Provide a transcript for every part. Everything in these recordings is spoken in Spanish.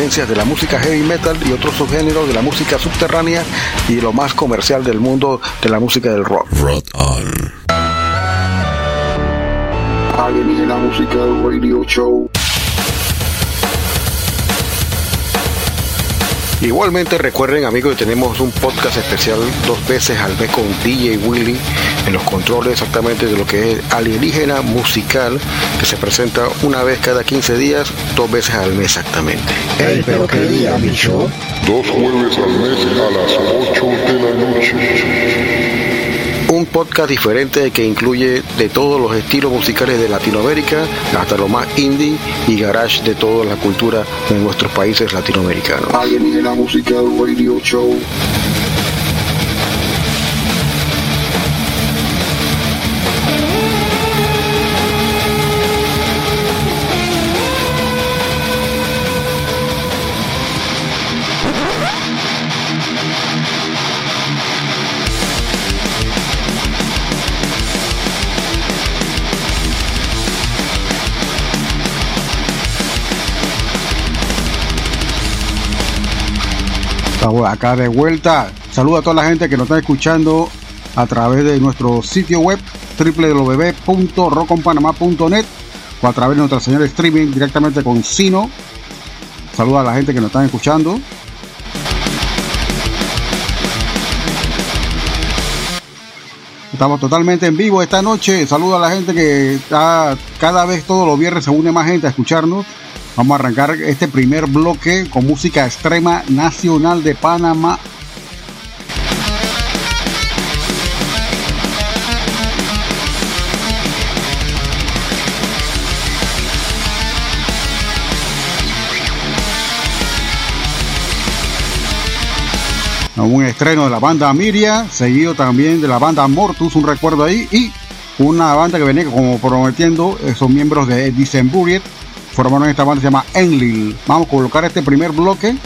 influencias de la música heavy metal y otros subgéneros de la música subterránea y lo más comercial del mundo de la música del rock. Rock on. la música radio show. Igualmente recuerden amigos que tenemos un podcast especial dos veces al mes con DJ Willy en los controles exactamente de lo que es alienígena musical que se presenta una vez cada 15 días, dos veces al mes exactamente. Hey, pero qué día, mi show. Dos jueves al mes a las 8 de la noche podcast diferente que incluye de todos los estilos musicales de Latinoamérica hasta lo más indie y garage de toda la cultura de nuestros países latinoamericanos. Acá de vuelta. Saludo a toda la gente que nos está escuchando a través de nuestro sitio web www.roconpanamá.net o a través de nuestra señal streaming directamente con Sino. Saludo a la gente que nos está escuchando. Estamos totalmente en vivo esta noche. Saludo a la gente que está cada vez todos los viernes se une más gente a escucharnos. Vamos a arrancar este primer bloque con música extrema nacional de Panamá. Un estreno de la banda Miria, seguido también de la banda Mortus, un recuerdo ahí, y una banda que venía como prometiendo, son miembros de Disemburiet, formaron esta banda se llama Enlil. Vamos a colocar este primer bloque.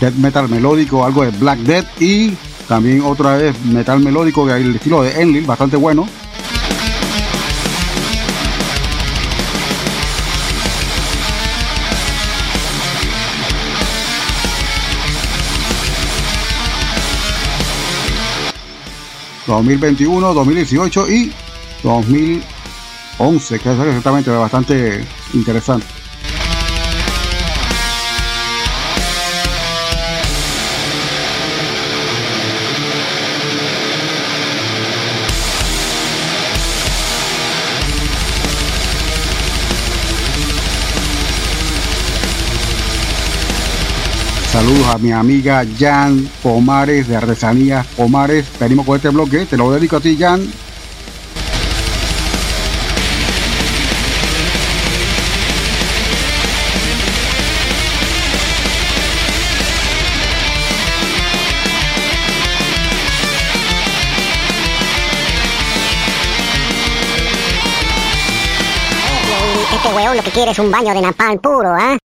death metal melódico, algo de Black Death y también otra vez metal melódico del estilo de Enlil, bastante bueno. ...2021, 2018 y 2011... ...que es exactamente bastante interesante. Saludos a mi amiga Jan Pomares de Artesanías Pomares. Venimos con este bloque. Te lo dedico a ti, Jan. Este huevo lo que quiere es un baño de napalm puro, ¿ah?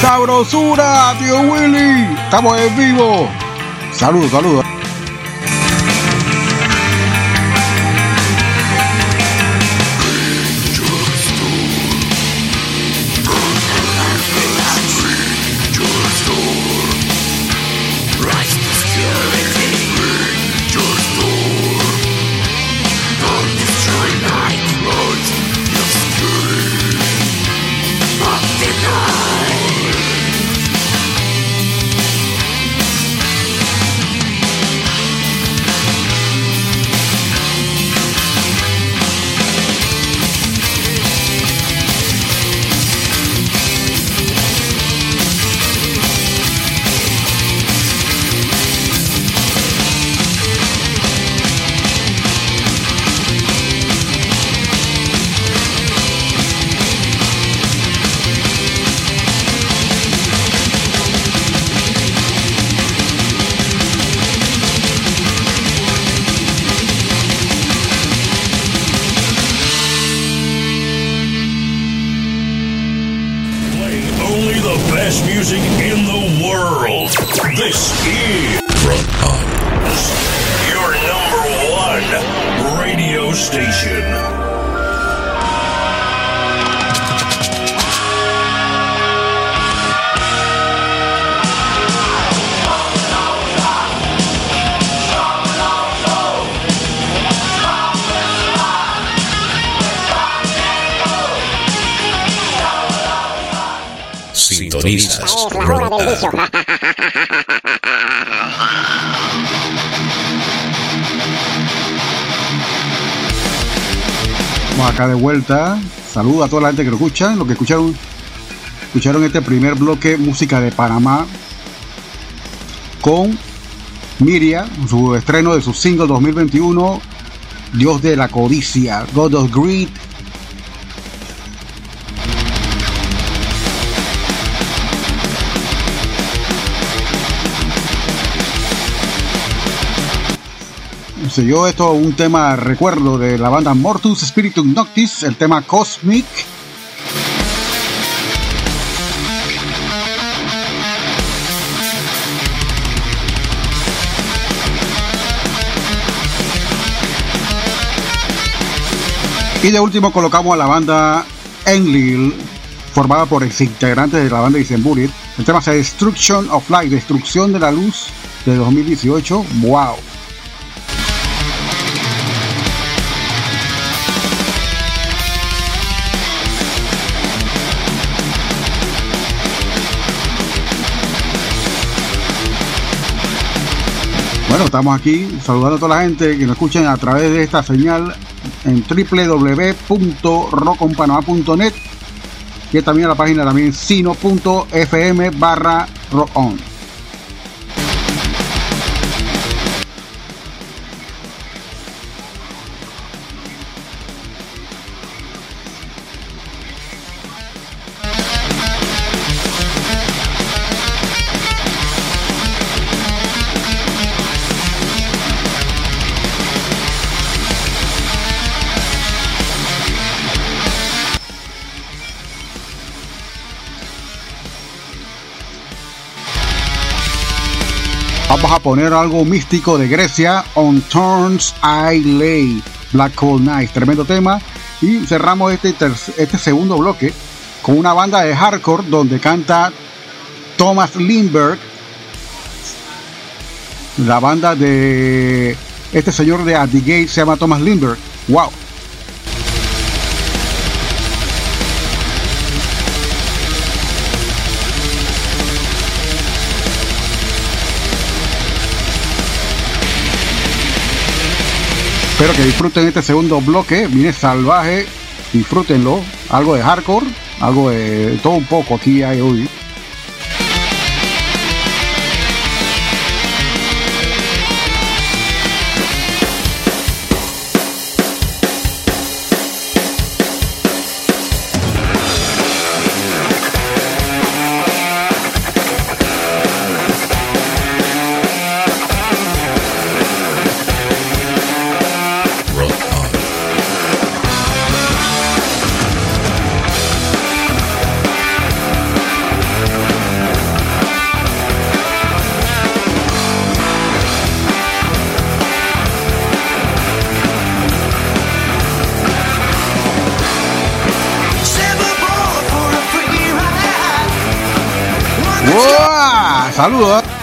Sabrosura, tío Willy! Estamos en vivo. Saludos, saludos. Saludos a toda la gente que lo escucha. Los que escucharon, escucharon este primer bloque música de Panamá con Miria, su estreno de su single 2021, Dios de la codicia, God of Greed. Se yo esto un tema recuerdo de la banda Mortus Spiritum Noctis, el tema Cosmic. Y de último colocamos a la banda Enlil, formada por ex integrantes de la banda Isenbury. El tema es Destruction of Light, Destrucción de la Luz de 2018. ¡Wow! Bueno, estamos aquí saludando a toda la gente que nos escuchan a través de esta señal en www.rockonpanamá.net y también a la página también sino.fm barra rock Vamos a poner algo místico de Grecia, On Turns I Lay, Black Cold Night, tremendo tema. Y cerramos este, este segundo bloque con una banda de hardcore donde canta Thomas Lindbergh, la banda de este señor de At the Gate se llama Thomas Lindbergh. ¡Wow! Espero que disfruten este segundo bloque. Viene salvaje. Disfrútenlo. Algo de hardcore. Algo de todo un poco aquí hay hoy. Falou!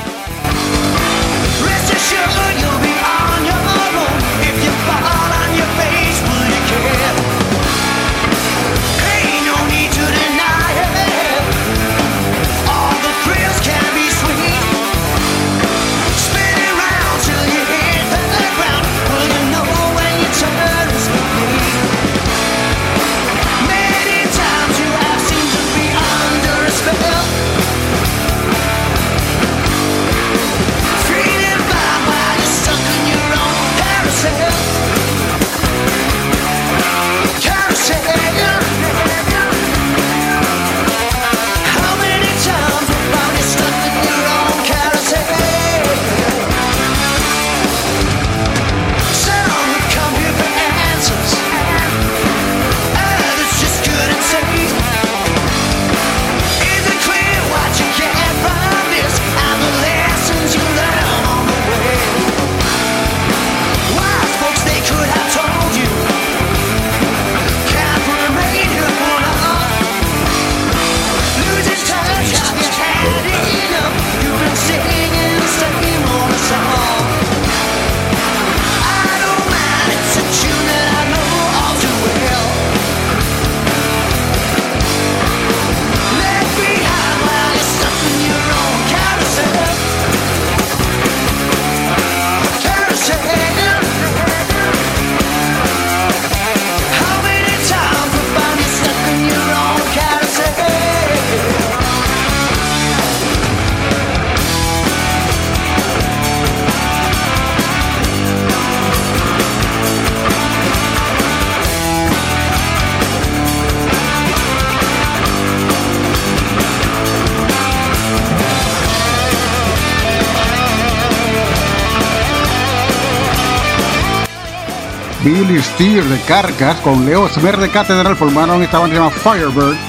Billy Steer de Carcas con Leo Smer de Catedral formaron esta banda llamada Firebird.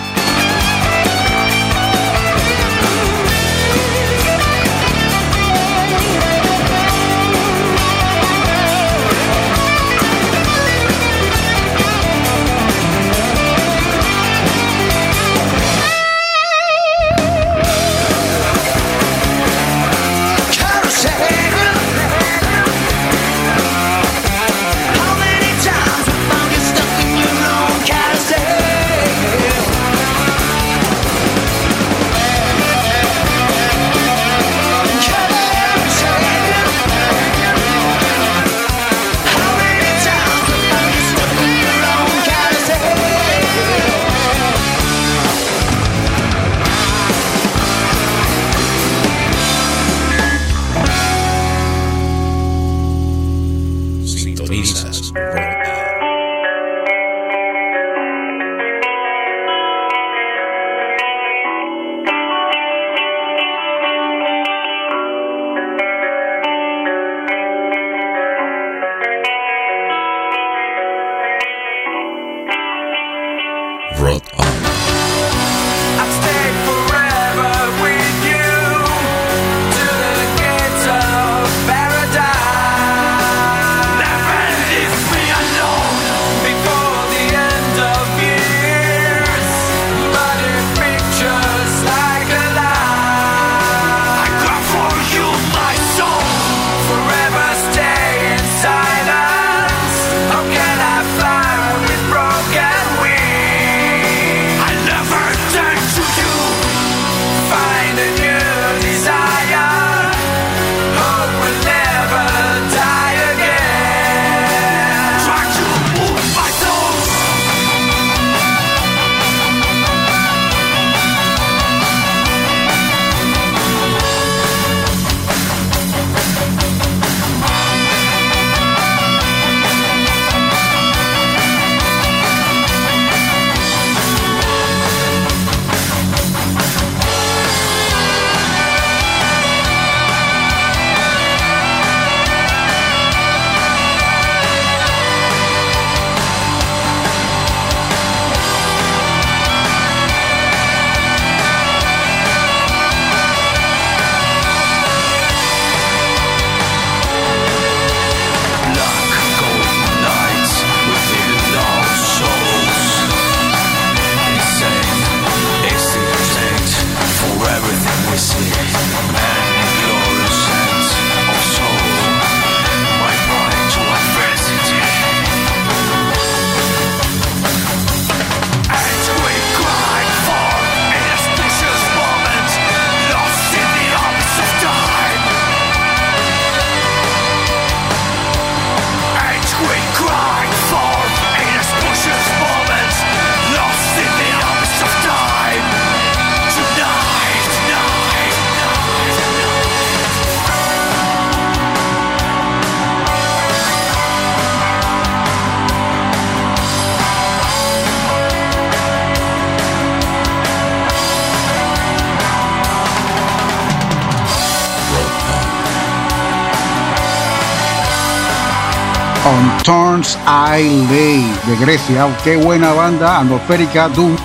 Turns I Lay de Grecia. Qué buena banda, atmosférica, Doom.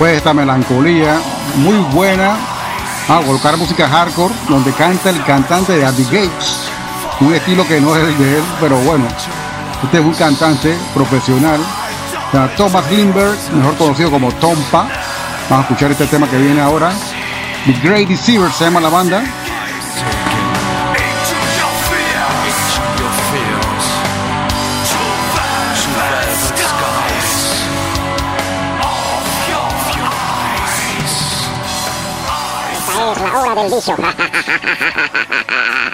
Después esta melancolía muy buena. A colocar música hardcore donde canta el cantante de Abby Gates. Un estilo que no es el de él, pero bueno. Este es un cantante profesional. Thomas Lindbergh, mejor conocido como Tompa. Vamos a escuchar este tema que viene ahora. The Great Deceiver se llama la banda. Esta es la hora del bicho. Thank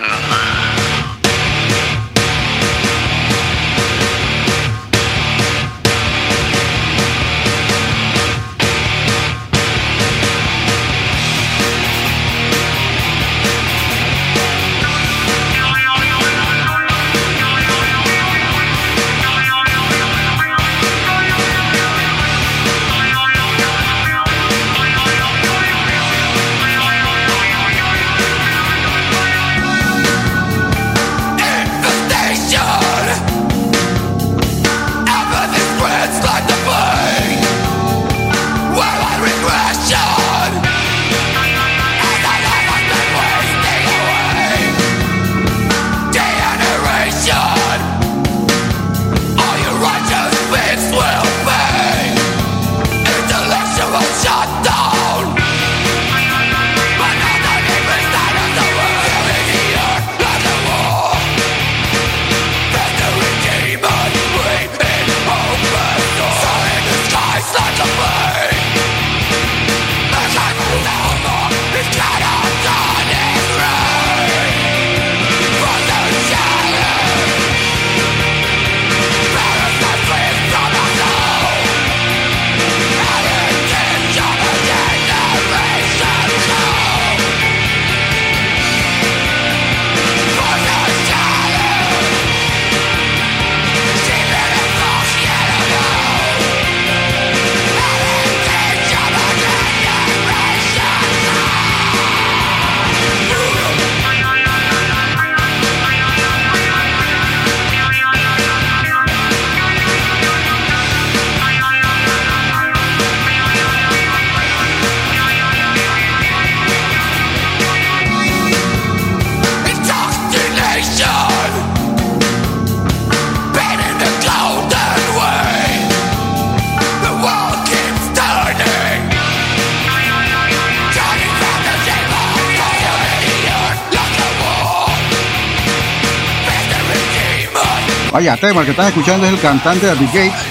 Vaya tema, el que están escuchando es el cantante de The Gates,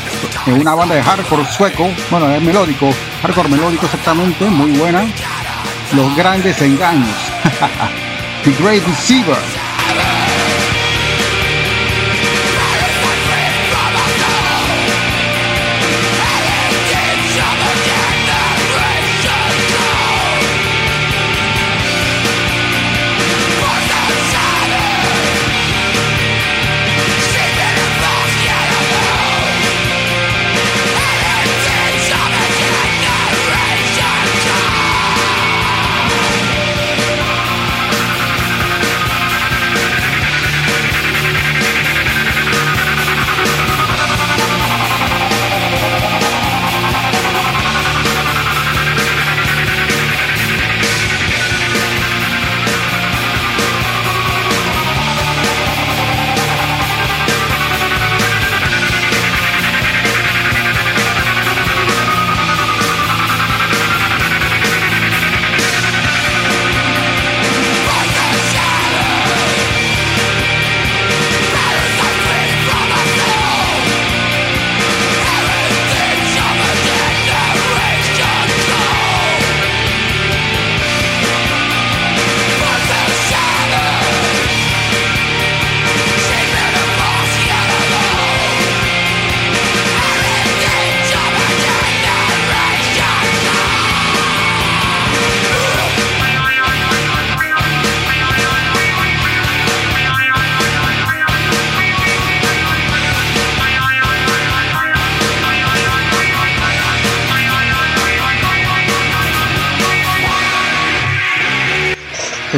en una banda de hardcore sueco, bueno, es melódico, hardcore melódico exactamente, muy buena. Los grandes engaños. The Great Deceiver.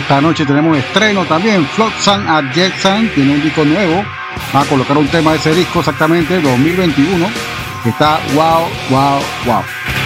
Esta noche tenemos estreno también. Flotsam at Jetson tiene un disco nuevo. Va a colocar un tema de ese disco exactamente 2021. Que está wow, wow, wow.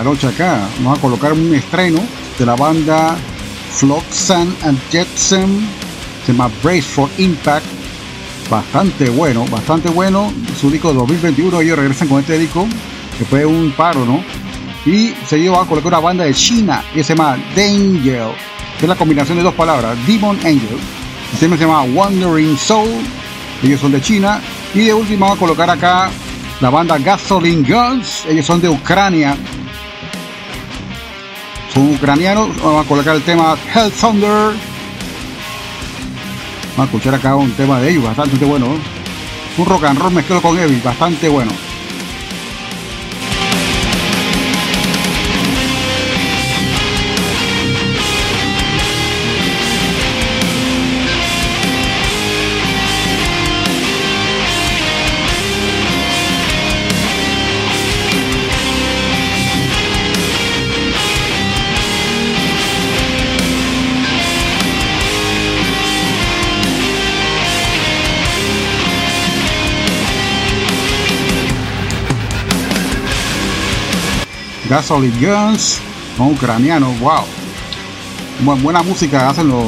La noche acá. Vamos a colocar un estreno de la banda Flotsam and Jetsam. Se llama Brace for Impact. Bastante bueno, bastante bueno. Su disco 2021. Ellos regresan con este disco. Que fue un paro, ¿no? Y seguido va a colocar una banda de China. Que se llama Danger. Que es la combinación de dos palabras. Demon Angel. El tema se llama Wandering Soul. Ellos son de China. Y de último vamos a colocar acá la banda Gasoline Guns. Ellos son de Ucrania. Son ucranianos. Vamos a colocar el tema Hell Thunder. Vamos a escuchar acá un tema de ellos, bastante bueno. ¿no? Un rock and roll mezclado con heavy, bastante bueno. Gasoline Guns, son ucranianos, wow. Bu- buena música hacen los,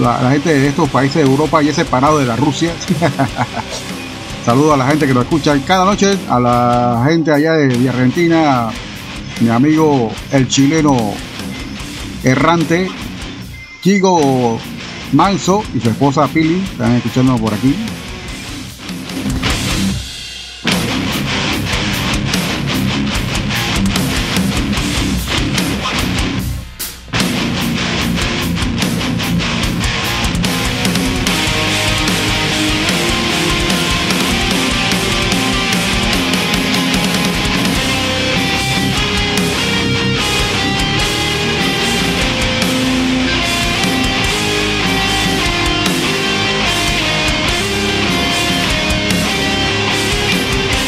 la, gente de estos países de Europa y es separado de la Rusia. Saludos a la gente que lo escucha cada noche, a la gente allá de, de Argentina, mi amigo el chileno errante, Kigo Manso y su esposa Pili, están escuchando por aquí.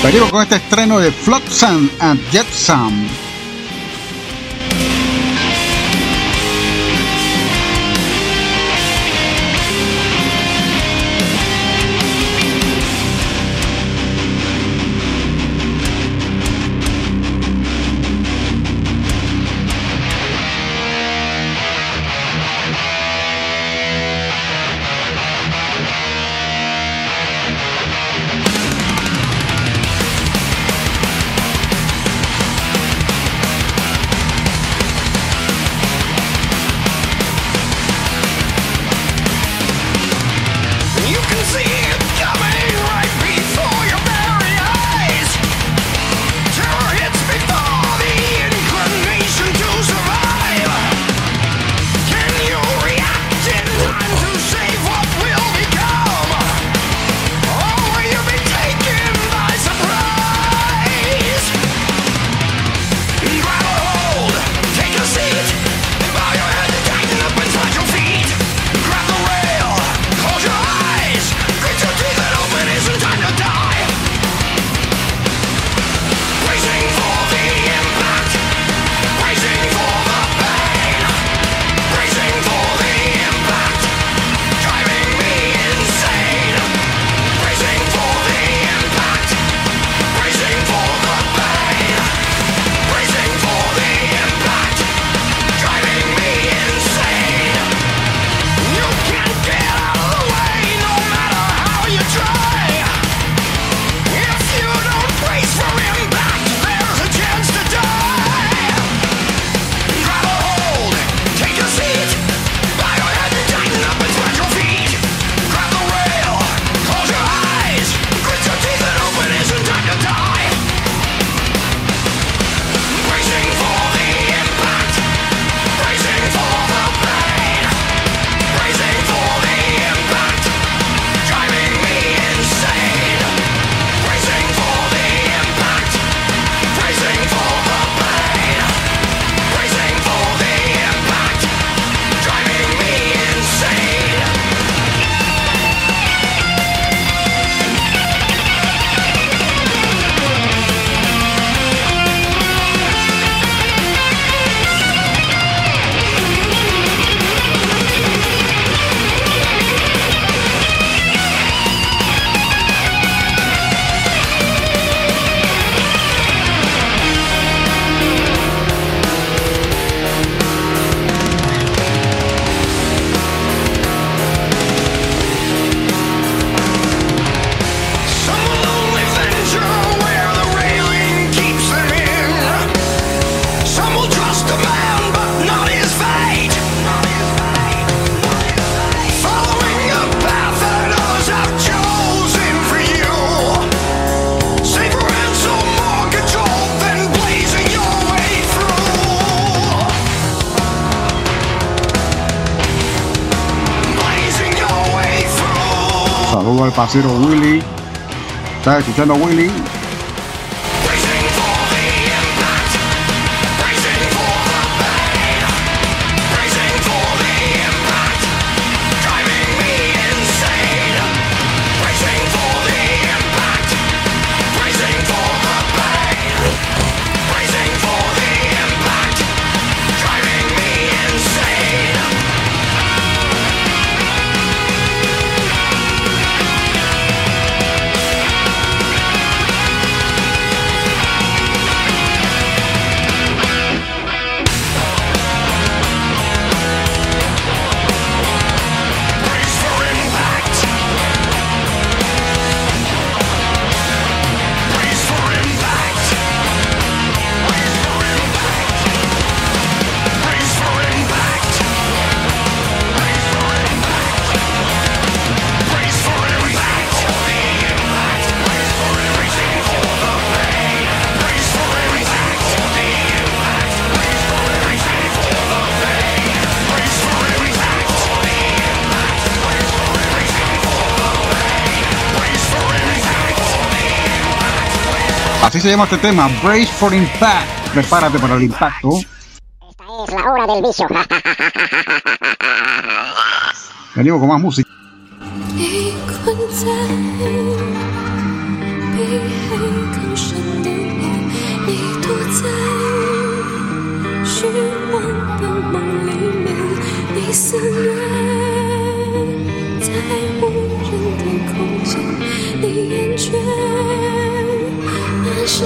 Venimos con este estreno de Flotsam and Jetsam. Zero Willy. ¿Estás escuchando Willy? Así se llama este tema, Brace for Impact. Prepárate para el impacto. Esta es la hora del bicho. Venimos con más música.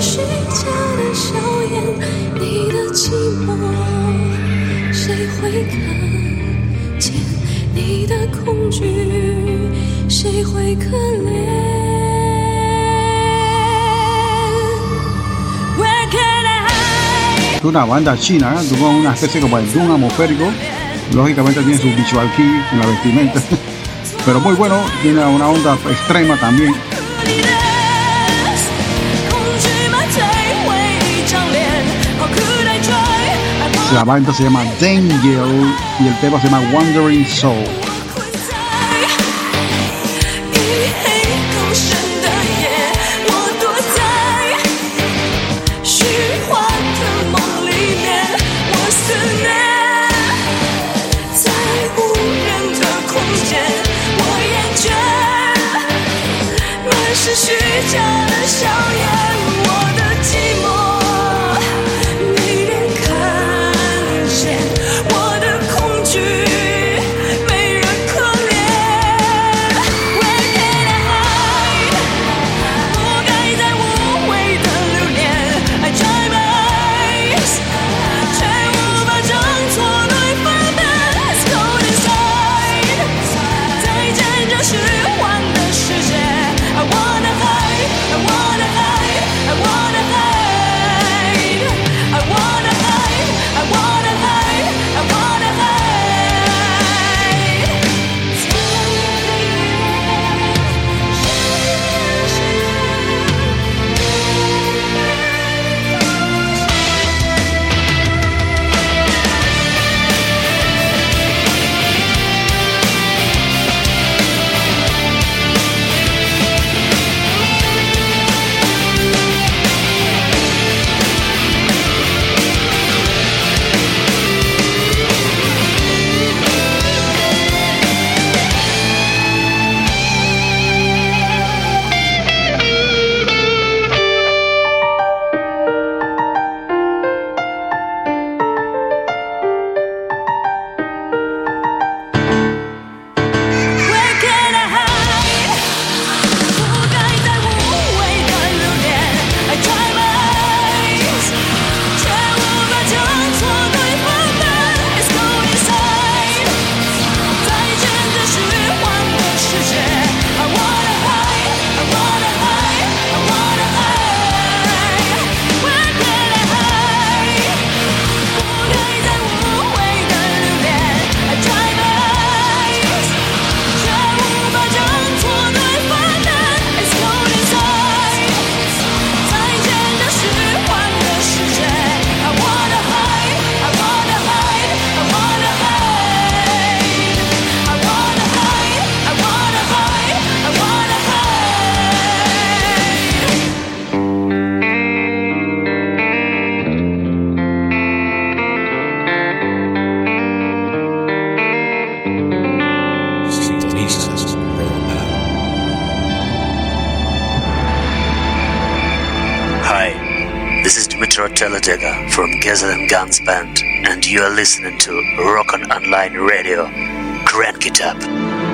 是谁家的硝烟？你的寂寞，谁会看见？你的恐惧，谁会可怜？una banda china, tuvo una especie como el Doom atmosférico. Lógicamente tiene su visual key en la vestimenta, pero muy bueno, tiene una onda extrema también. La banda se llama Danger y el tema se llama Wandering Soul. President Guns Band, and you are listening to Rock on Online Radio. Crank it up.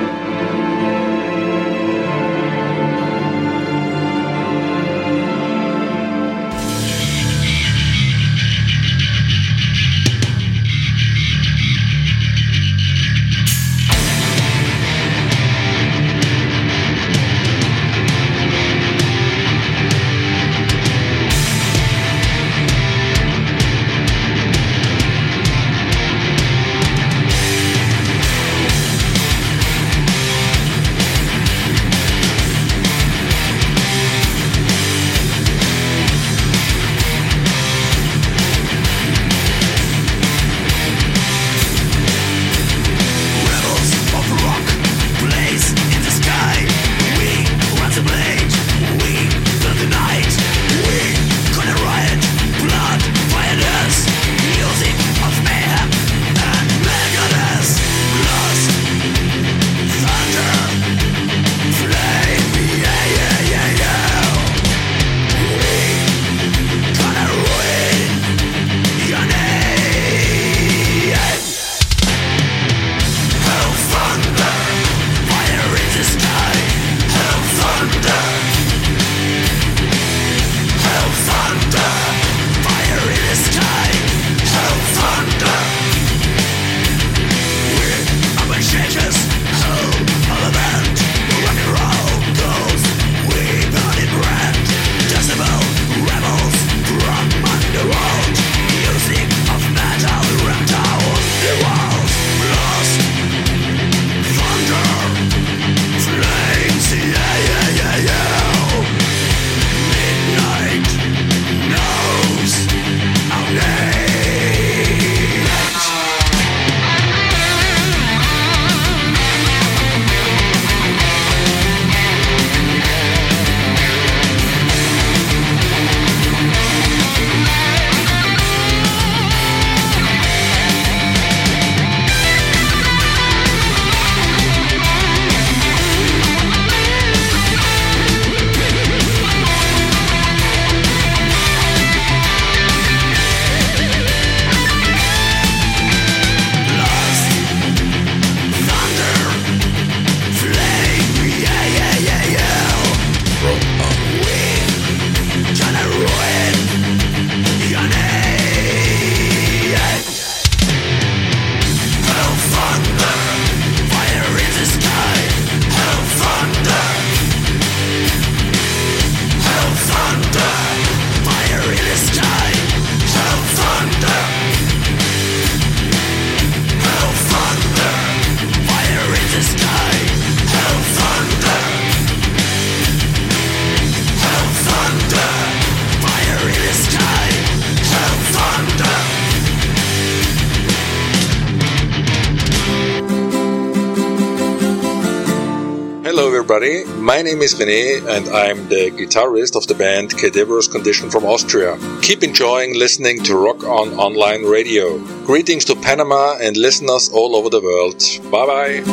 Name is René, and I'm the guitarist of the band Cadaverous Condition from Austria. Keep enjoying listening to Rock On Online Radio. Greetings to Panama and listeners all over the world. Bye bye.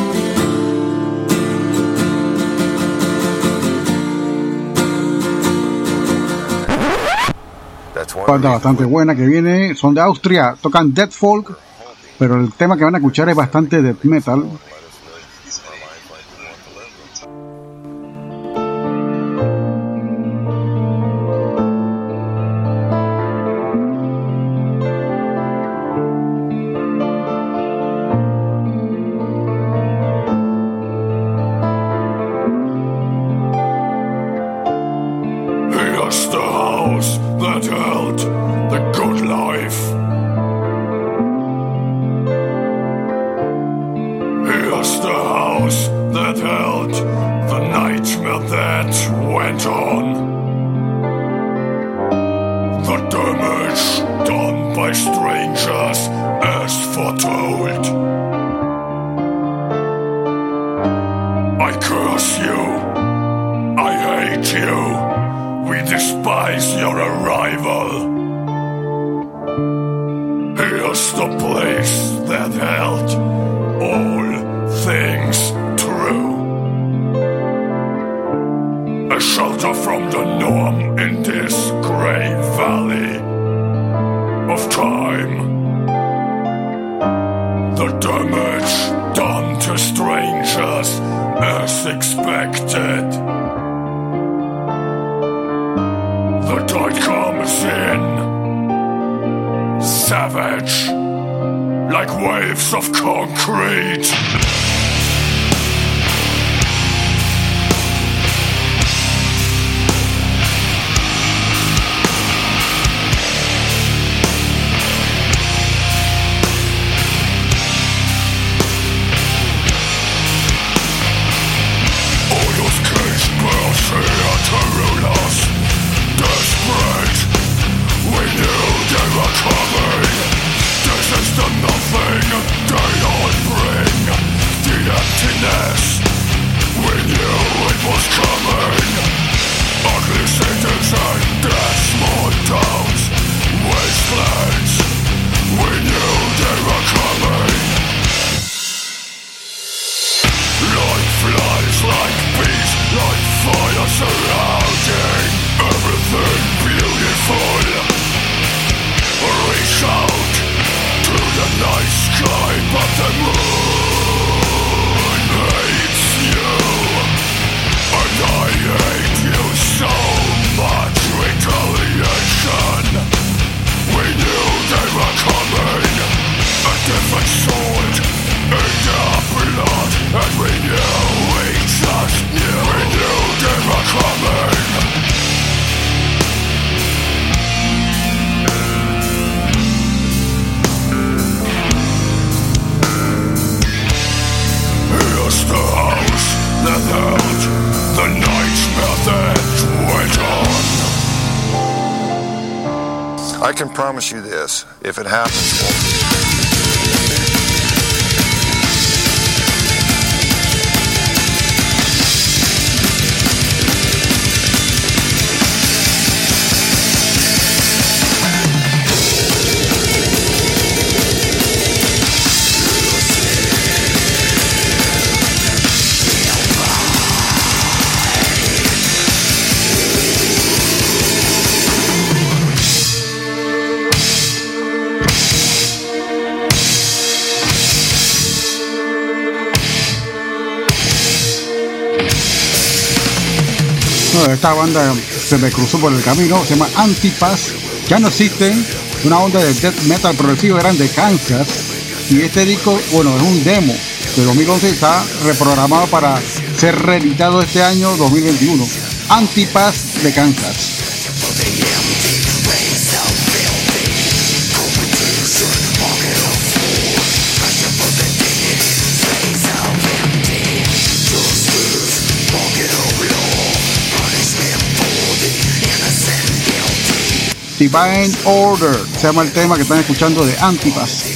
Banda bastante buena que viene, son de Austria, tocan death folk, pero el tema que van a escuchar es bastante death metal. Esta banda se me cruzó por el camino, se llama Antipas, ya no existen, una onda de death metal progresivo eran de Kansas y este disco, bueno, es un demo de 2011 está reprogramado para ser reeditado este año 2021. Antipas de Kansas. Divine Order se llama el tema que están escuchando de Antipas.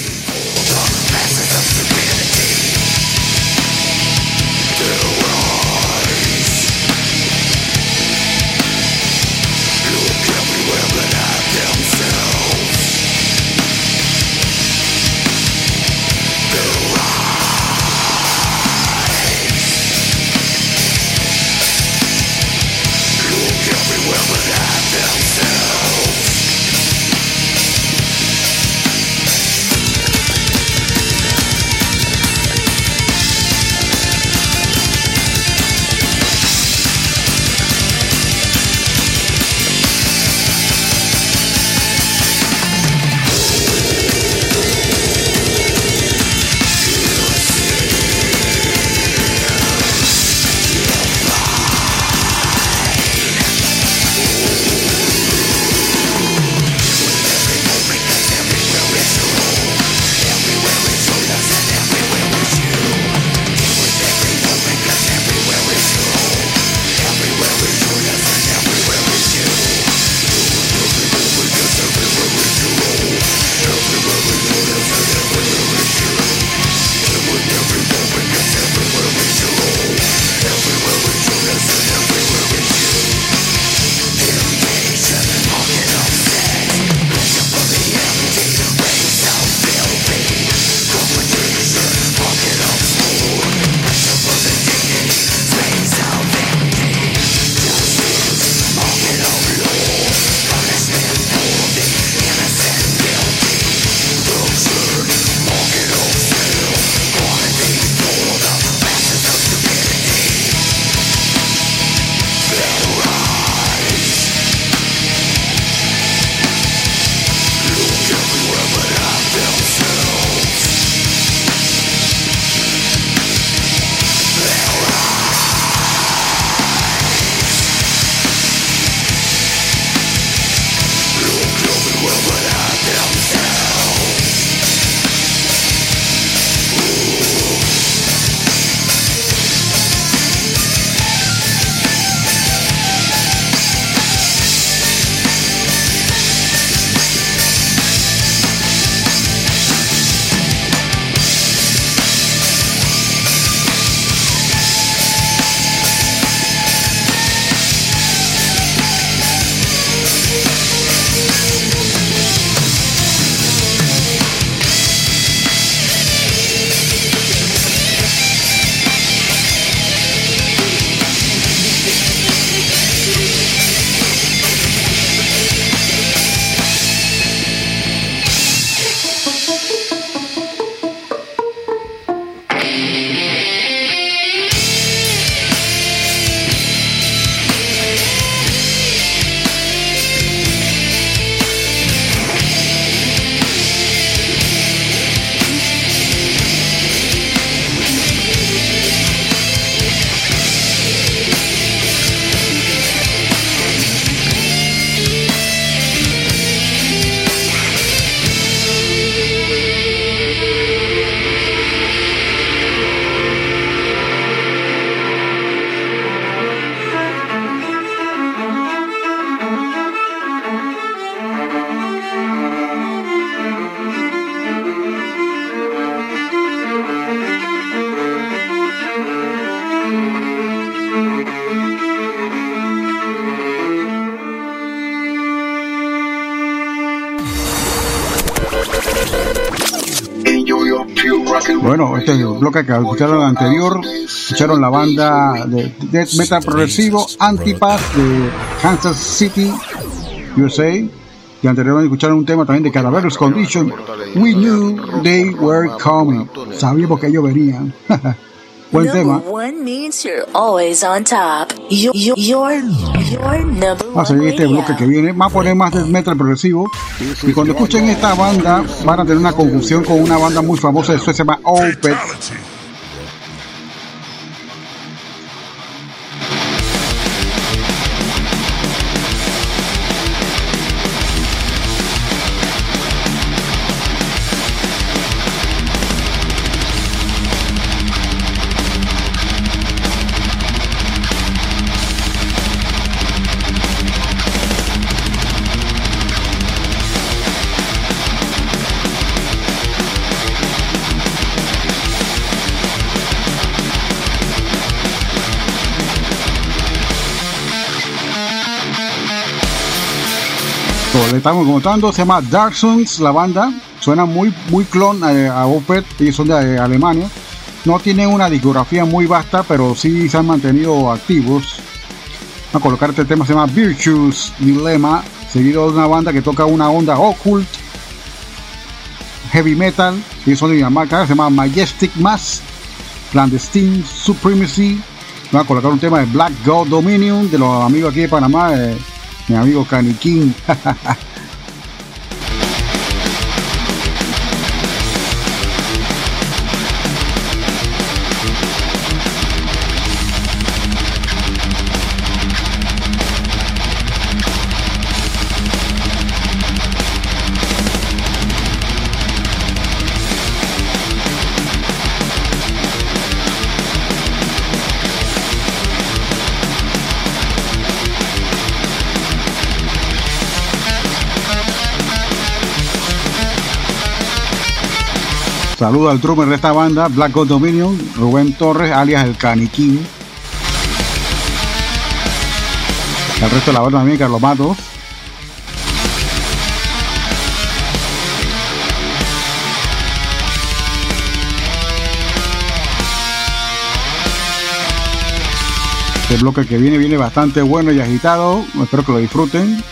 Bloque que escucharon anterior, escucharon la banda de death metal progresivo Antipas de Kansas City, USA. Y anteriormente escucharon un tema también de Cadaverous Condition. We knew they were coming. Sabíamos que ellos venían. Buen tema. Number one means you're always on top. You're, you're, you're, you're number Va a seguir este bloque que viene. Va a poner más de metal progresivo. Y cuando escuchen esta banda, van a tener una confusión con una banda muy famosa de Suecia, se llama Opeth. Estamos contando, se llama Dark Sons, la banda. Suena muy, muy clon eh, a Opeth, ellos son de eh, Alemania. No tienen una discografía muy vasta, pero sí se han mantenido activos. A colocar este tema, se llama Virtues Dilemma, seguido de una banda que toca una onda occult, heavy metal, ellos son de Dinamarca, se llama Majestic Mass, Clandestine Supremacy. Vamos a colocar un tema de Black God Dominion, de los amigos aquí de Panamá, eh, mi amigo Caniquín. Saludo al drummer de esta banda, Black God Dominion, Rubén Torres, alias el Caniquín. El resto de la banda también, Carlos Matos. Este bloque que viene, viene bastante bueno y agitado. Espero que lo disfruten.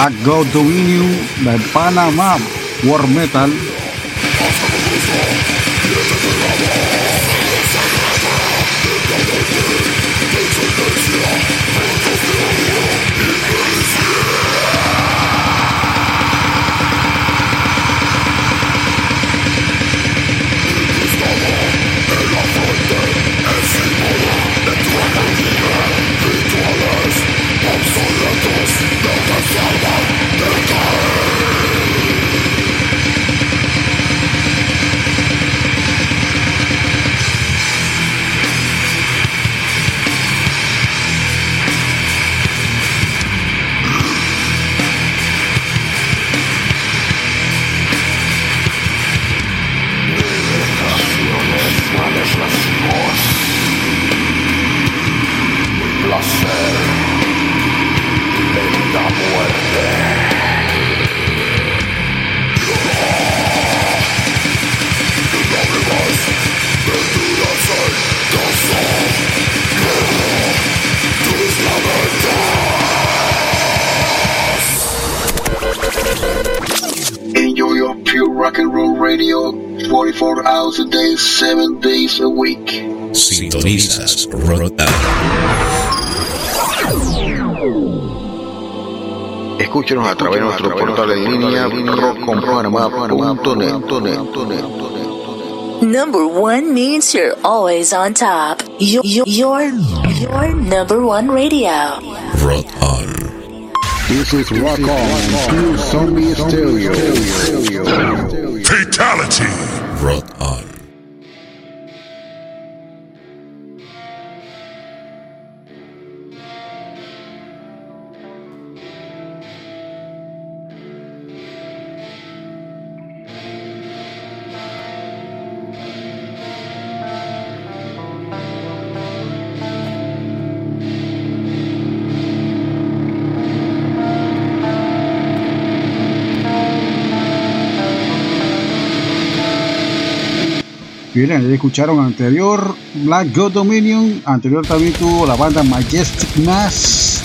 Black God Dominion de Panamá War Metal. Escúchenos a través de nuestro portal en línea rockconpanamá.net. Number one means you're always on top. Your, your, your, your number one radio. Rock on. This is Rock On, Pure Zombie Stereo. Fatality. Bien, ahí escucharon anterior Black God Dominion, anterior también tuvo la banda Majestic Mass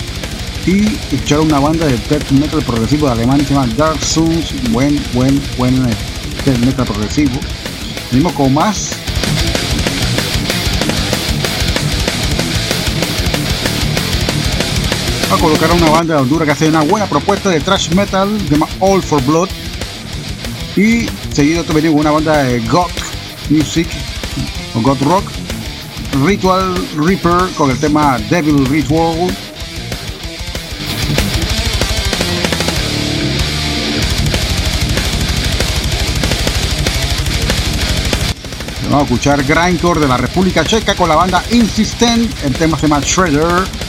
y escucharon una banda de death metal progresivo de Alemania se llama Dark Souls, buen, buen, buen eh, death metal progresivo. Venimos con más. a colocar una banda de Honduras que hace una buena propuesta de thrash metal, se llama All for Blood. Y seguido también una banda de goth music o goth rock, Ritual Reaper con el tema Devil Ritual. Vamos a escuchar Grindcore de la República Checa con la banda Insistent. El tema se llama Shredder.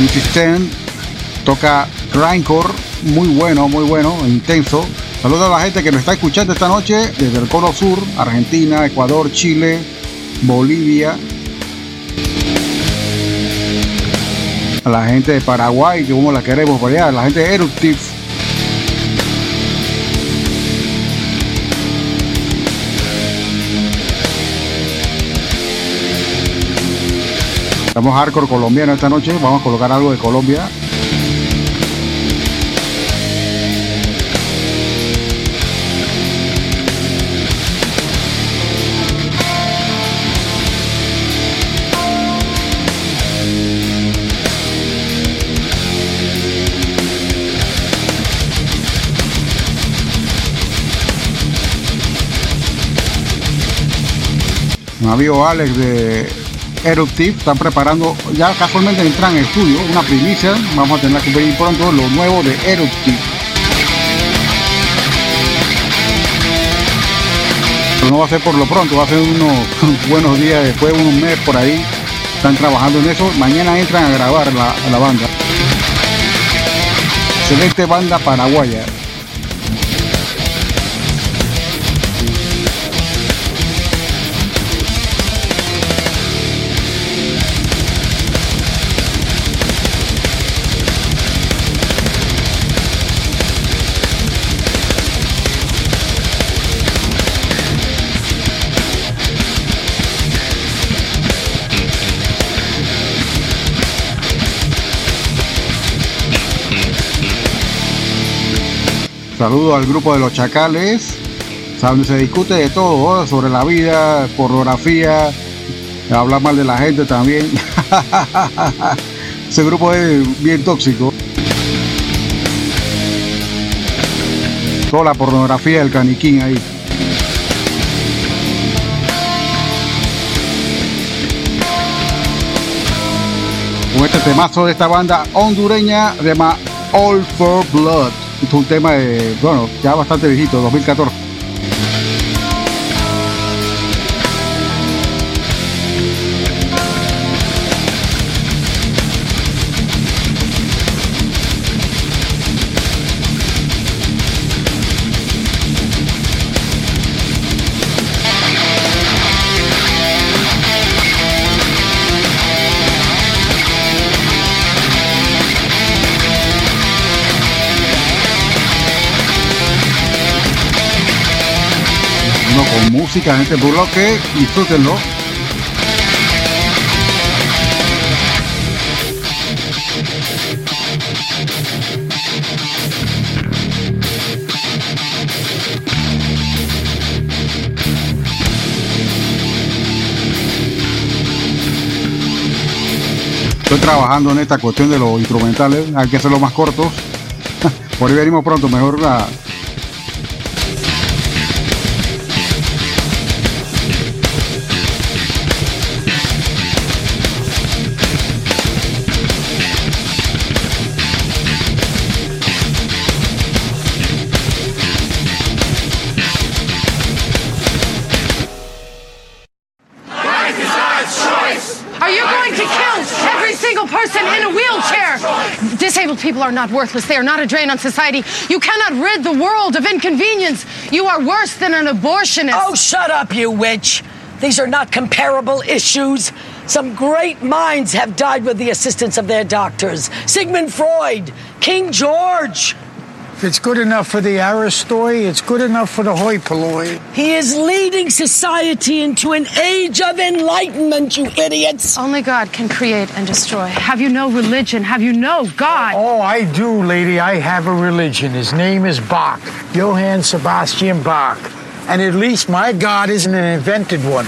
Insistent toca grindcore muy bueno, muy bueno, intenso. Saludos a la gente que nos está escuchando esta noche desde el Cono Sur, Argentina, Ecuador, Chile, Bolivia. A la gente de Paraguay, que como la queremos por la gente de Eruptive. Estamos hardcore colombiano esta noche, vamos a colocar algo de Colombia. Mi amigo Alex de Eruptive están preparando, ya casualmente entran en estudio, una primicia, vamos a tener que ver pronto lo nuevo de Eruptive. Pero no va a ser por lo pronto, va a ser unos buenos días después, unos meses por ahí, están trabajando en eso, mañana entran a grabar la, la banda. Excelente banda paraguaya. Saludo al grupo de los Chacales, donde se discute de todo, sobre la vida, pornografía, hablar mal de la gente también. Ese grupo es bien tóxico. Toda la pornografía del caniquín ahí. Con este temazo de esta banda hondureña llama All for Blood. Es un tema de, bueno, ya bastante viejito, 2014. Música en este bloque, disfrútenlo. Estoy trabajando en esta cuestión de los instrumentales, hay que hacerlo más cortos. Por ahí venimos pronto, mejor la, people are not worthless. They are not a drain on society. You cannot rid the world of inconvenience. You are worse than an abortionist. Oh, shut up, you witch. These are not comparable issues. Some great minds have died with the assistance of their doctors. Sigmund Freud, King George. If it's good enough for the Aristoi, it's good enough for the hoi polloi. He is leading society into an age of enlightenment, you idiots. Only God can create and destroy. Have you no religion? Have you no God? Oh, I do, lady. I have a religion. His name is Bach, Johann Sebastian Bach. And at least my God isn't an invented one.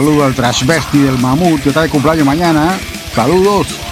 Saludo al Trash Bestie del Mamut que está de cumpleaños mañana. Saludos.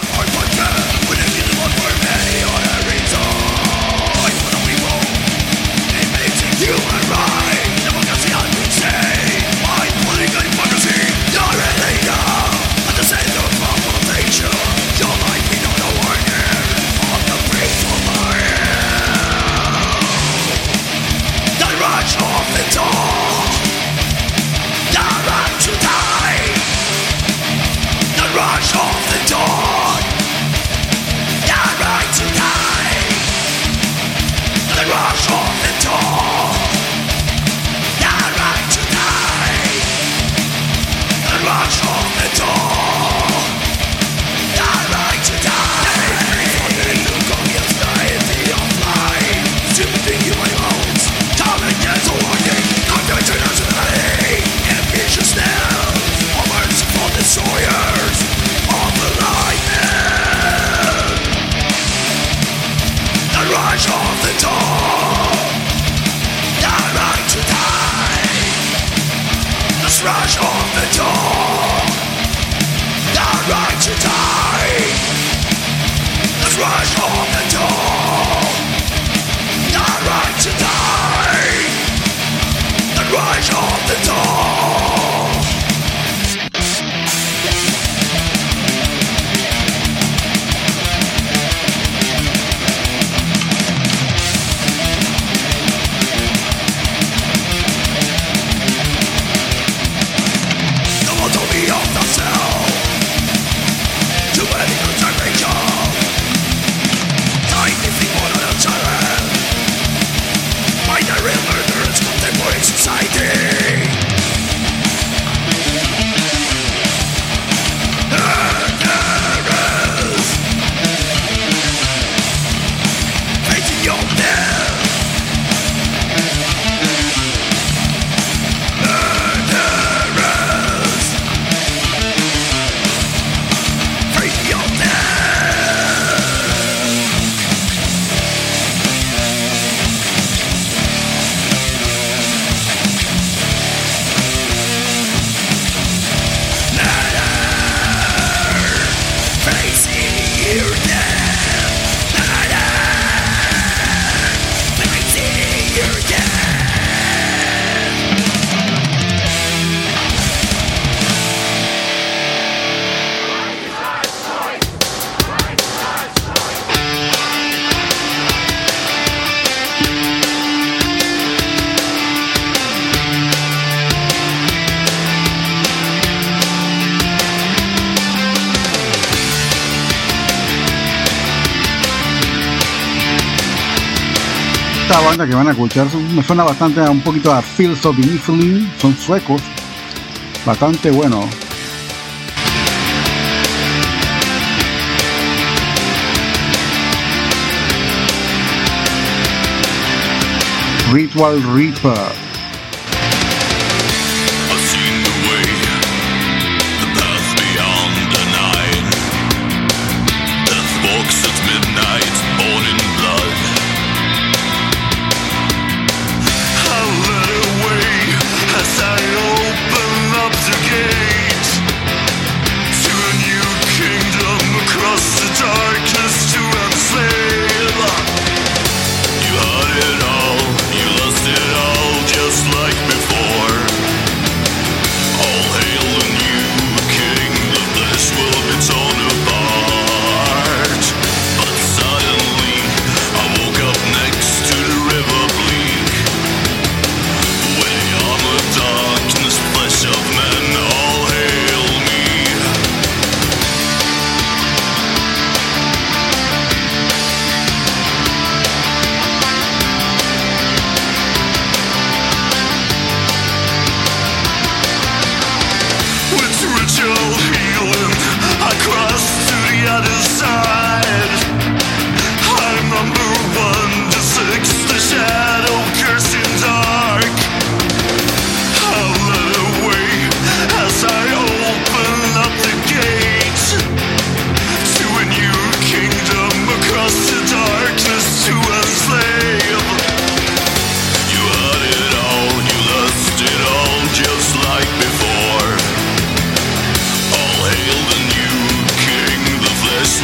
que van a escuchar me suena bastante a un poquito a Fields of Iniflin, son suecos, bastante bueno. Ritual Reaper.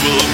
be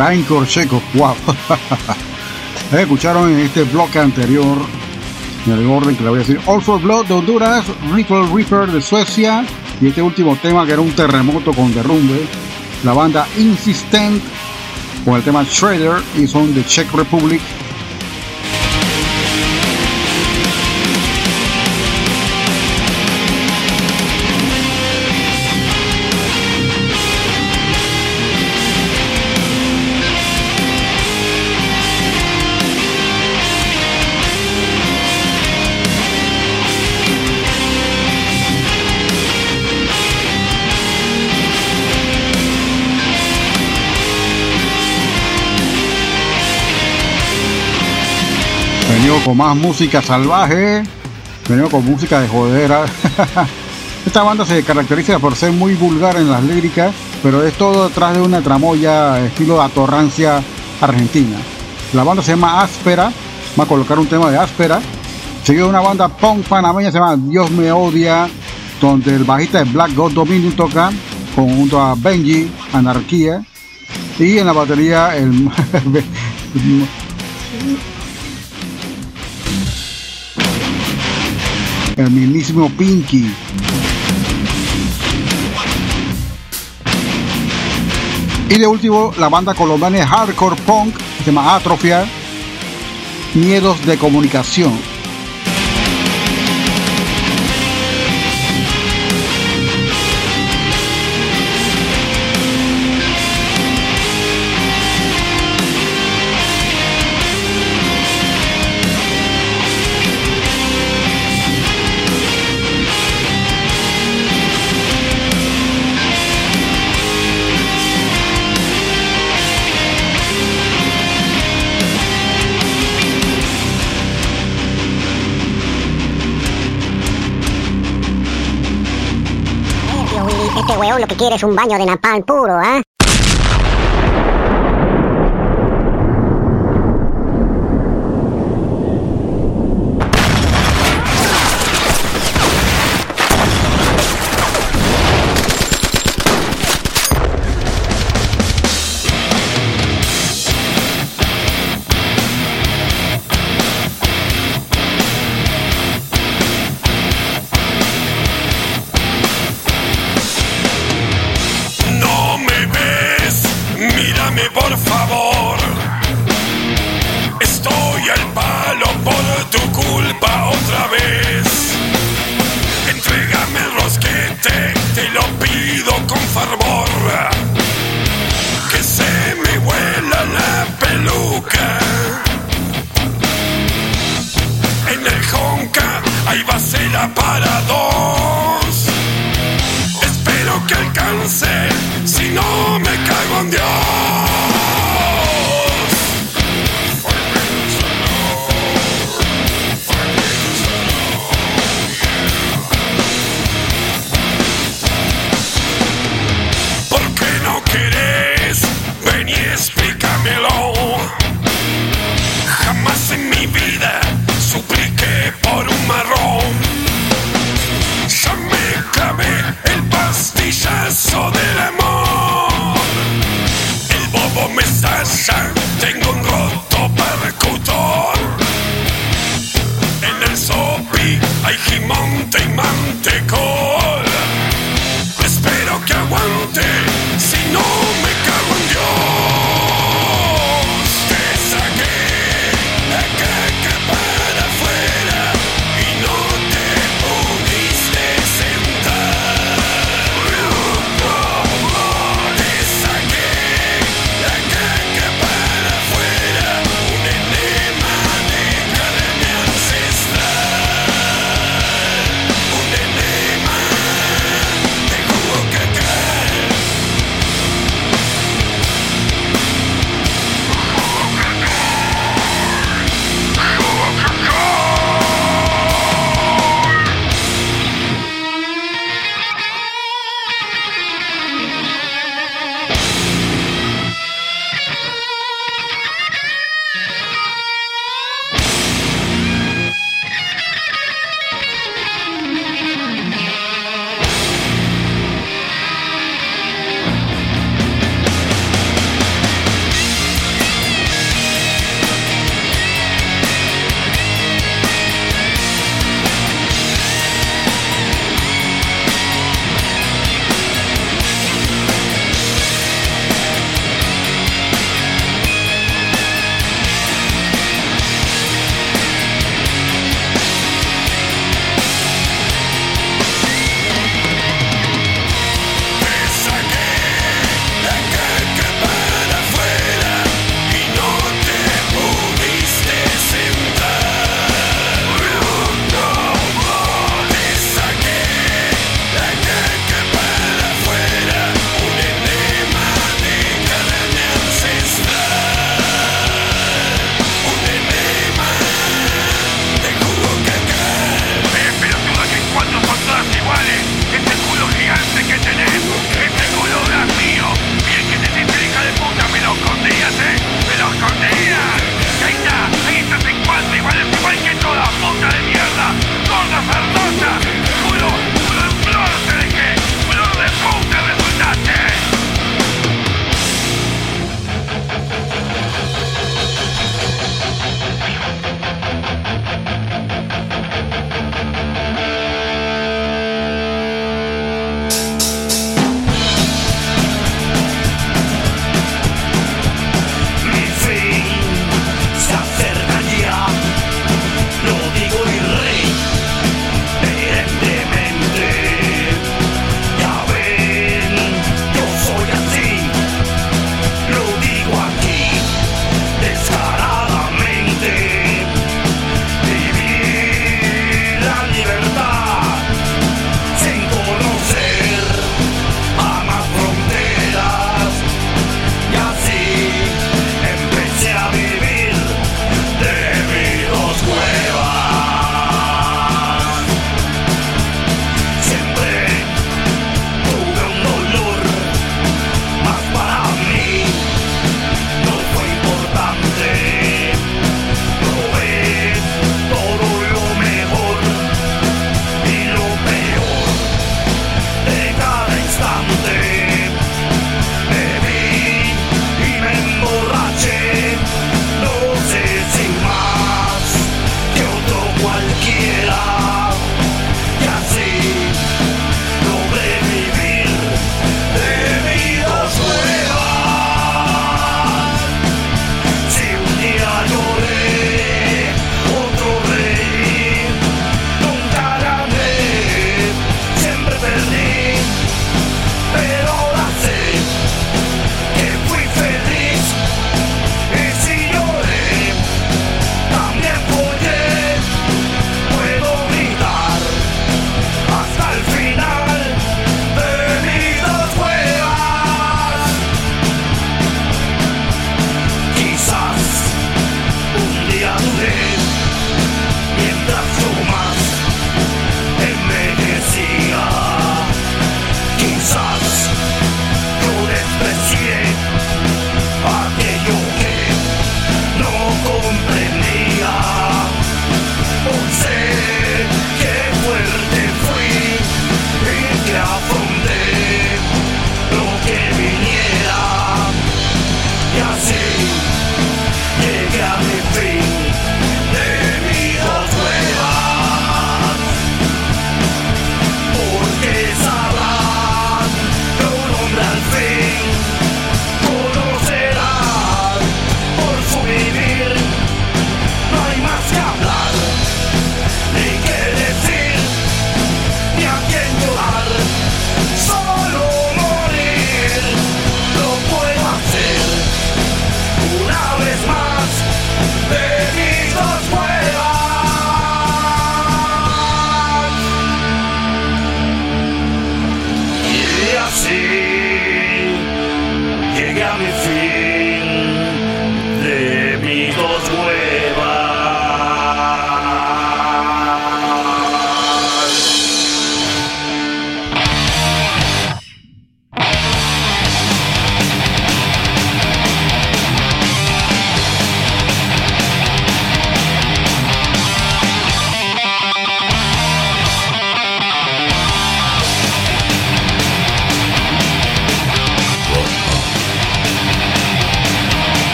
Grindcore Checo, wow. Escucharon en este bloque anterior, en el orden que le voy a decir, All for Blood de Honduras, Ritual Reaper de Suecia, y este último tema que era un terremoto con derrumbe, la banda Insistent, con el tema Shredder, y son de Czech Republic. Más música salvaje, venimos con música de jodera. Esta banda se caracteriza por ser muy vulgar en las líricas, pero es todo detrás de una tramoya estilo de atorrancia argentina. La banda se llama Áspera, va a colocar un tema de Áspera, seguido de una banda punk panameña se llama Dios me odia, donde el bajista de Black God Dominion toca junto a Benji, Anarquía, y en la batería el el mismísimo Pinky. Y de último, la banda colombiana hardcore punk, se llama Atrofia, Miedos de Comunicación. Que quiere es un baño de napalm puro. No Ven y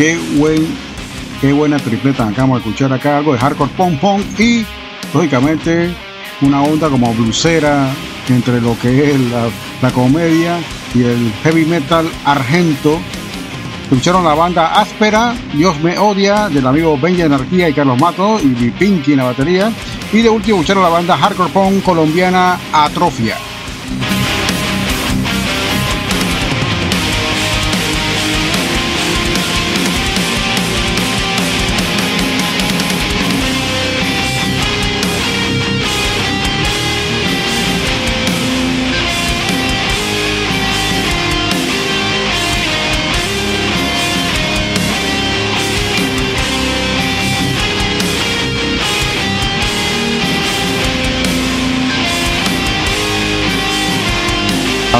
qué buen, qué buena tripleta acabamos de escuchar acá, algo de hardcore pong pong y lógicamente una onda como blusera entre lo que es la, comedia y el heavy metal argento. Escucharon la banda áspera, Dios me odia, del amigo Benja Anarquía y Carlos Mato y Pinky en la batería. Y de último escucharon la banda hardcore punk colombiana Atrofia.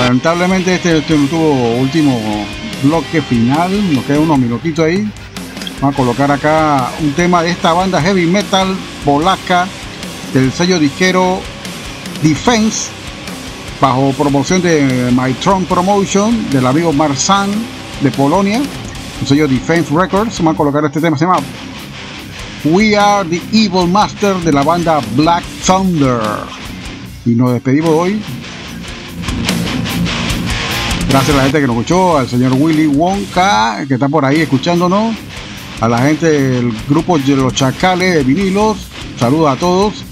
Lamentablemente este, tuvo último bloque final, nos quedan unos minutitos ahí. Vamos a colocar acá un tema de esta banda heavy metal polaca del sello disquero Defense bajo promoción de Mytron Promotion del amigo Marsan de Polonia, el sello Defense Records. Vamos a colocar este tema, se llama We Are the Evil Master de la banda Black Thunder. Y nos despedimos hoy. Gracias a la gente que nos escuchó, al señor Willy Wonka, que está por ahí escuchándonos, a la gente del grupo de los Chacales de Vinilos. Saludos a todos.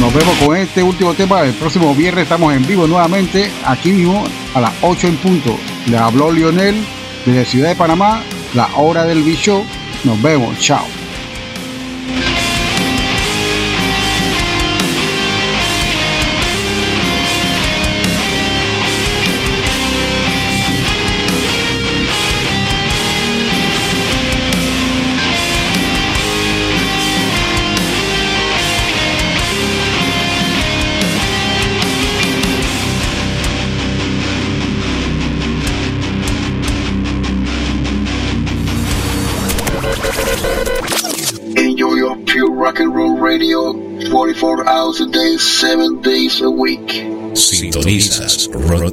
Nos vemos con este último tema. El próximo viernes estamos en vivo nuevamente, aquí mismo, a las 8 en punto. Le habló Lionel desde Ciudad de Panamá, la hora del bicho. Nos vemos, chao. 44 hours a day, 7 days a week. Sintonizas Rock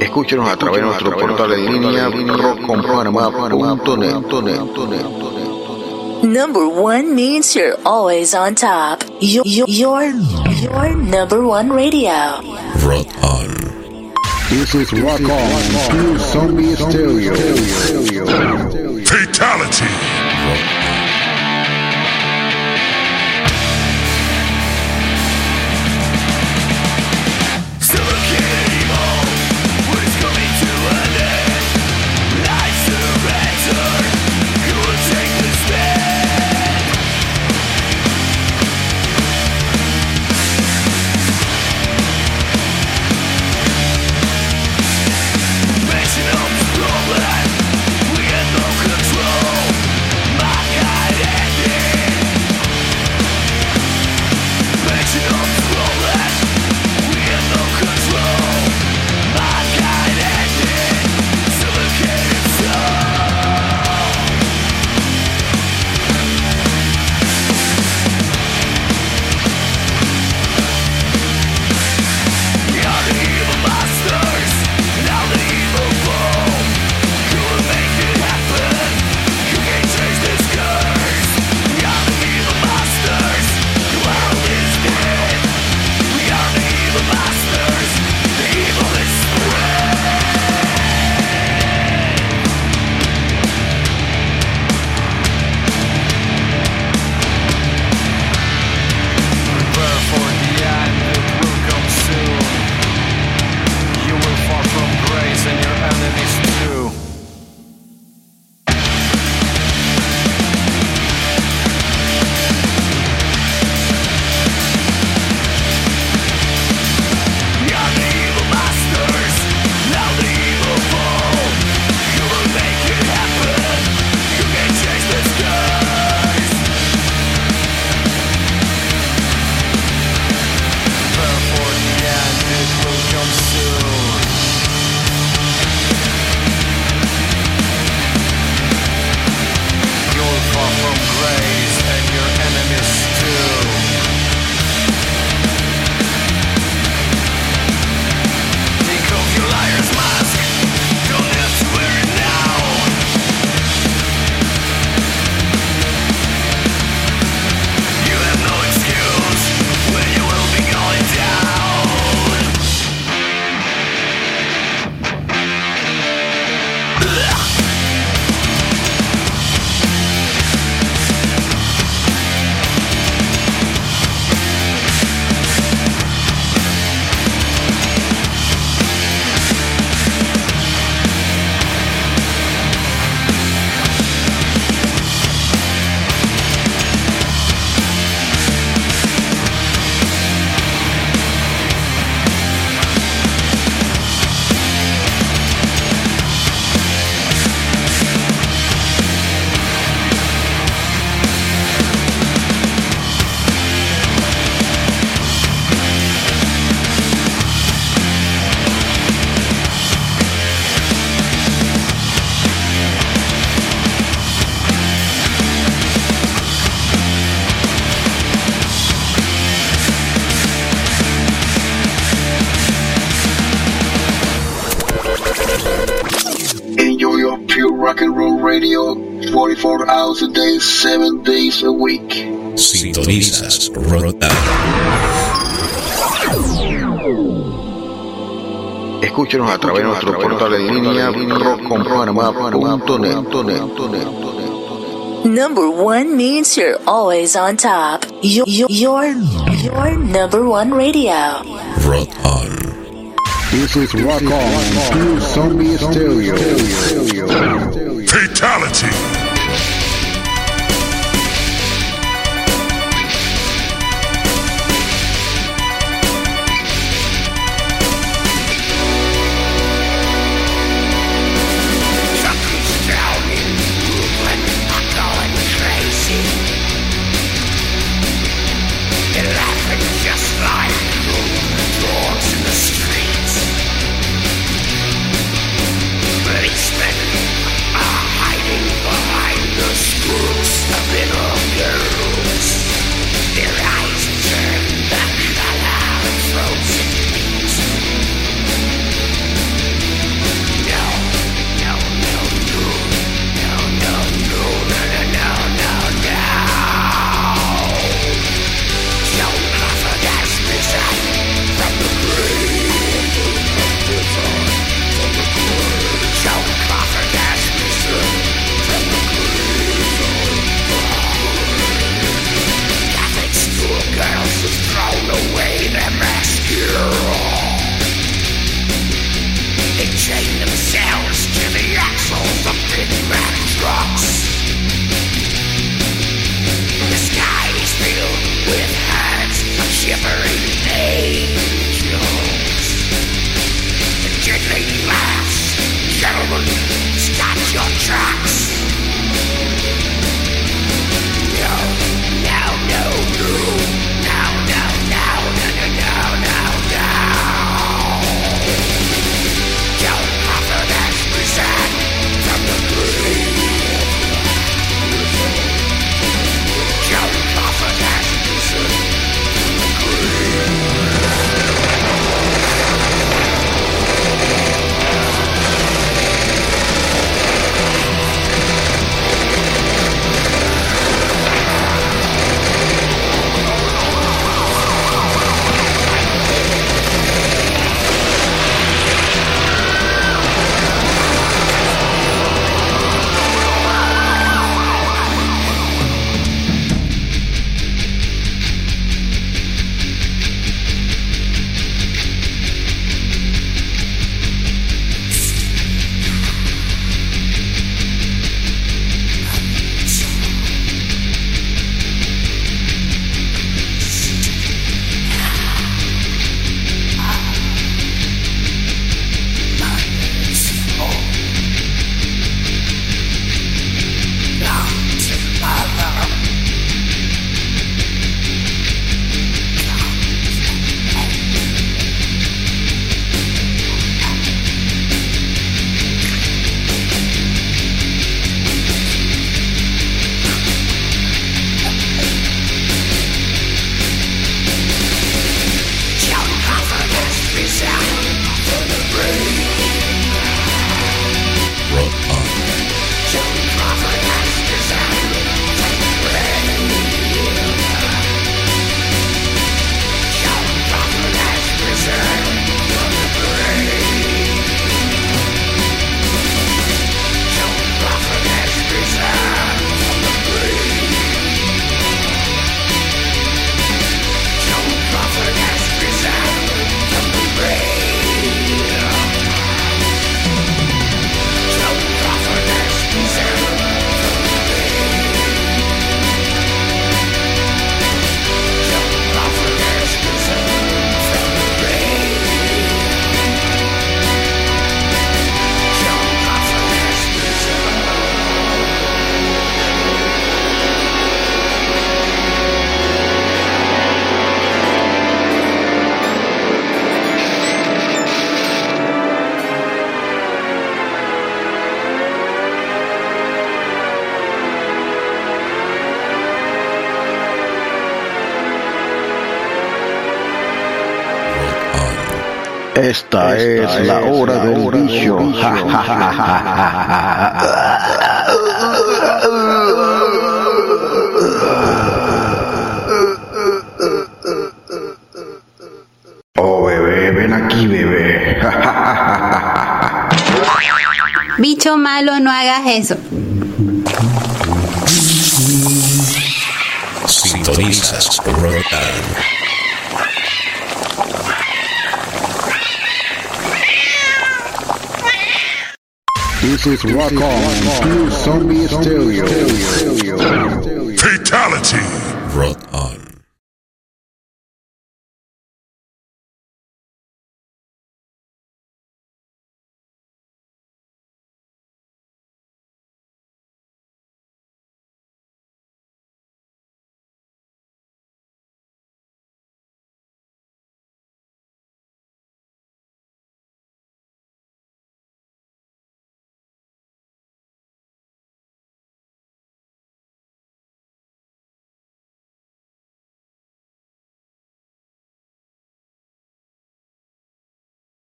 Escúchenos a través de nuestro portal en línea rockconpanamá.net. Number one means you're always on top. Your, your, your, your number one radio. Rock on. This is Rock On, Pure Zombie Stereo. Fatality. We get Escúchenos a través de nuestro portal en línea Number one means you're always on top. Your, your, your number one radio. Rock on. This is Rock On, Zombie Stereo. Fatality. la hora del bicho. Oh, bebé, ven aquí, bebé. bicho malo, no hagas eso. Sintonizas, Rotan. This is Rock On, Pure Zombie Stereo. Fatality. Rock On.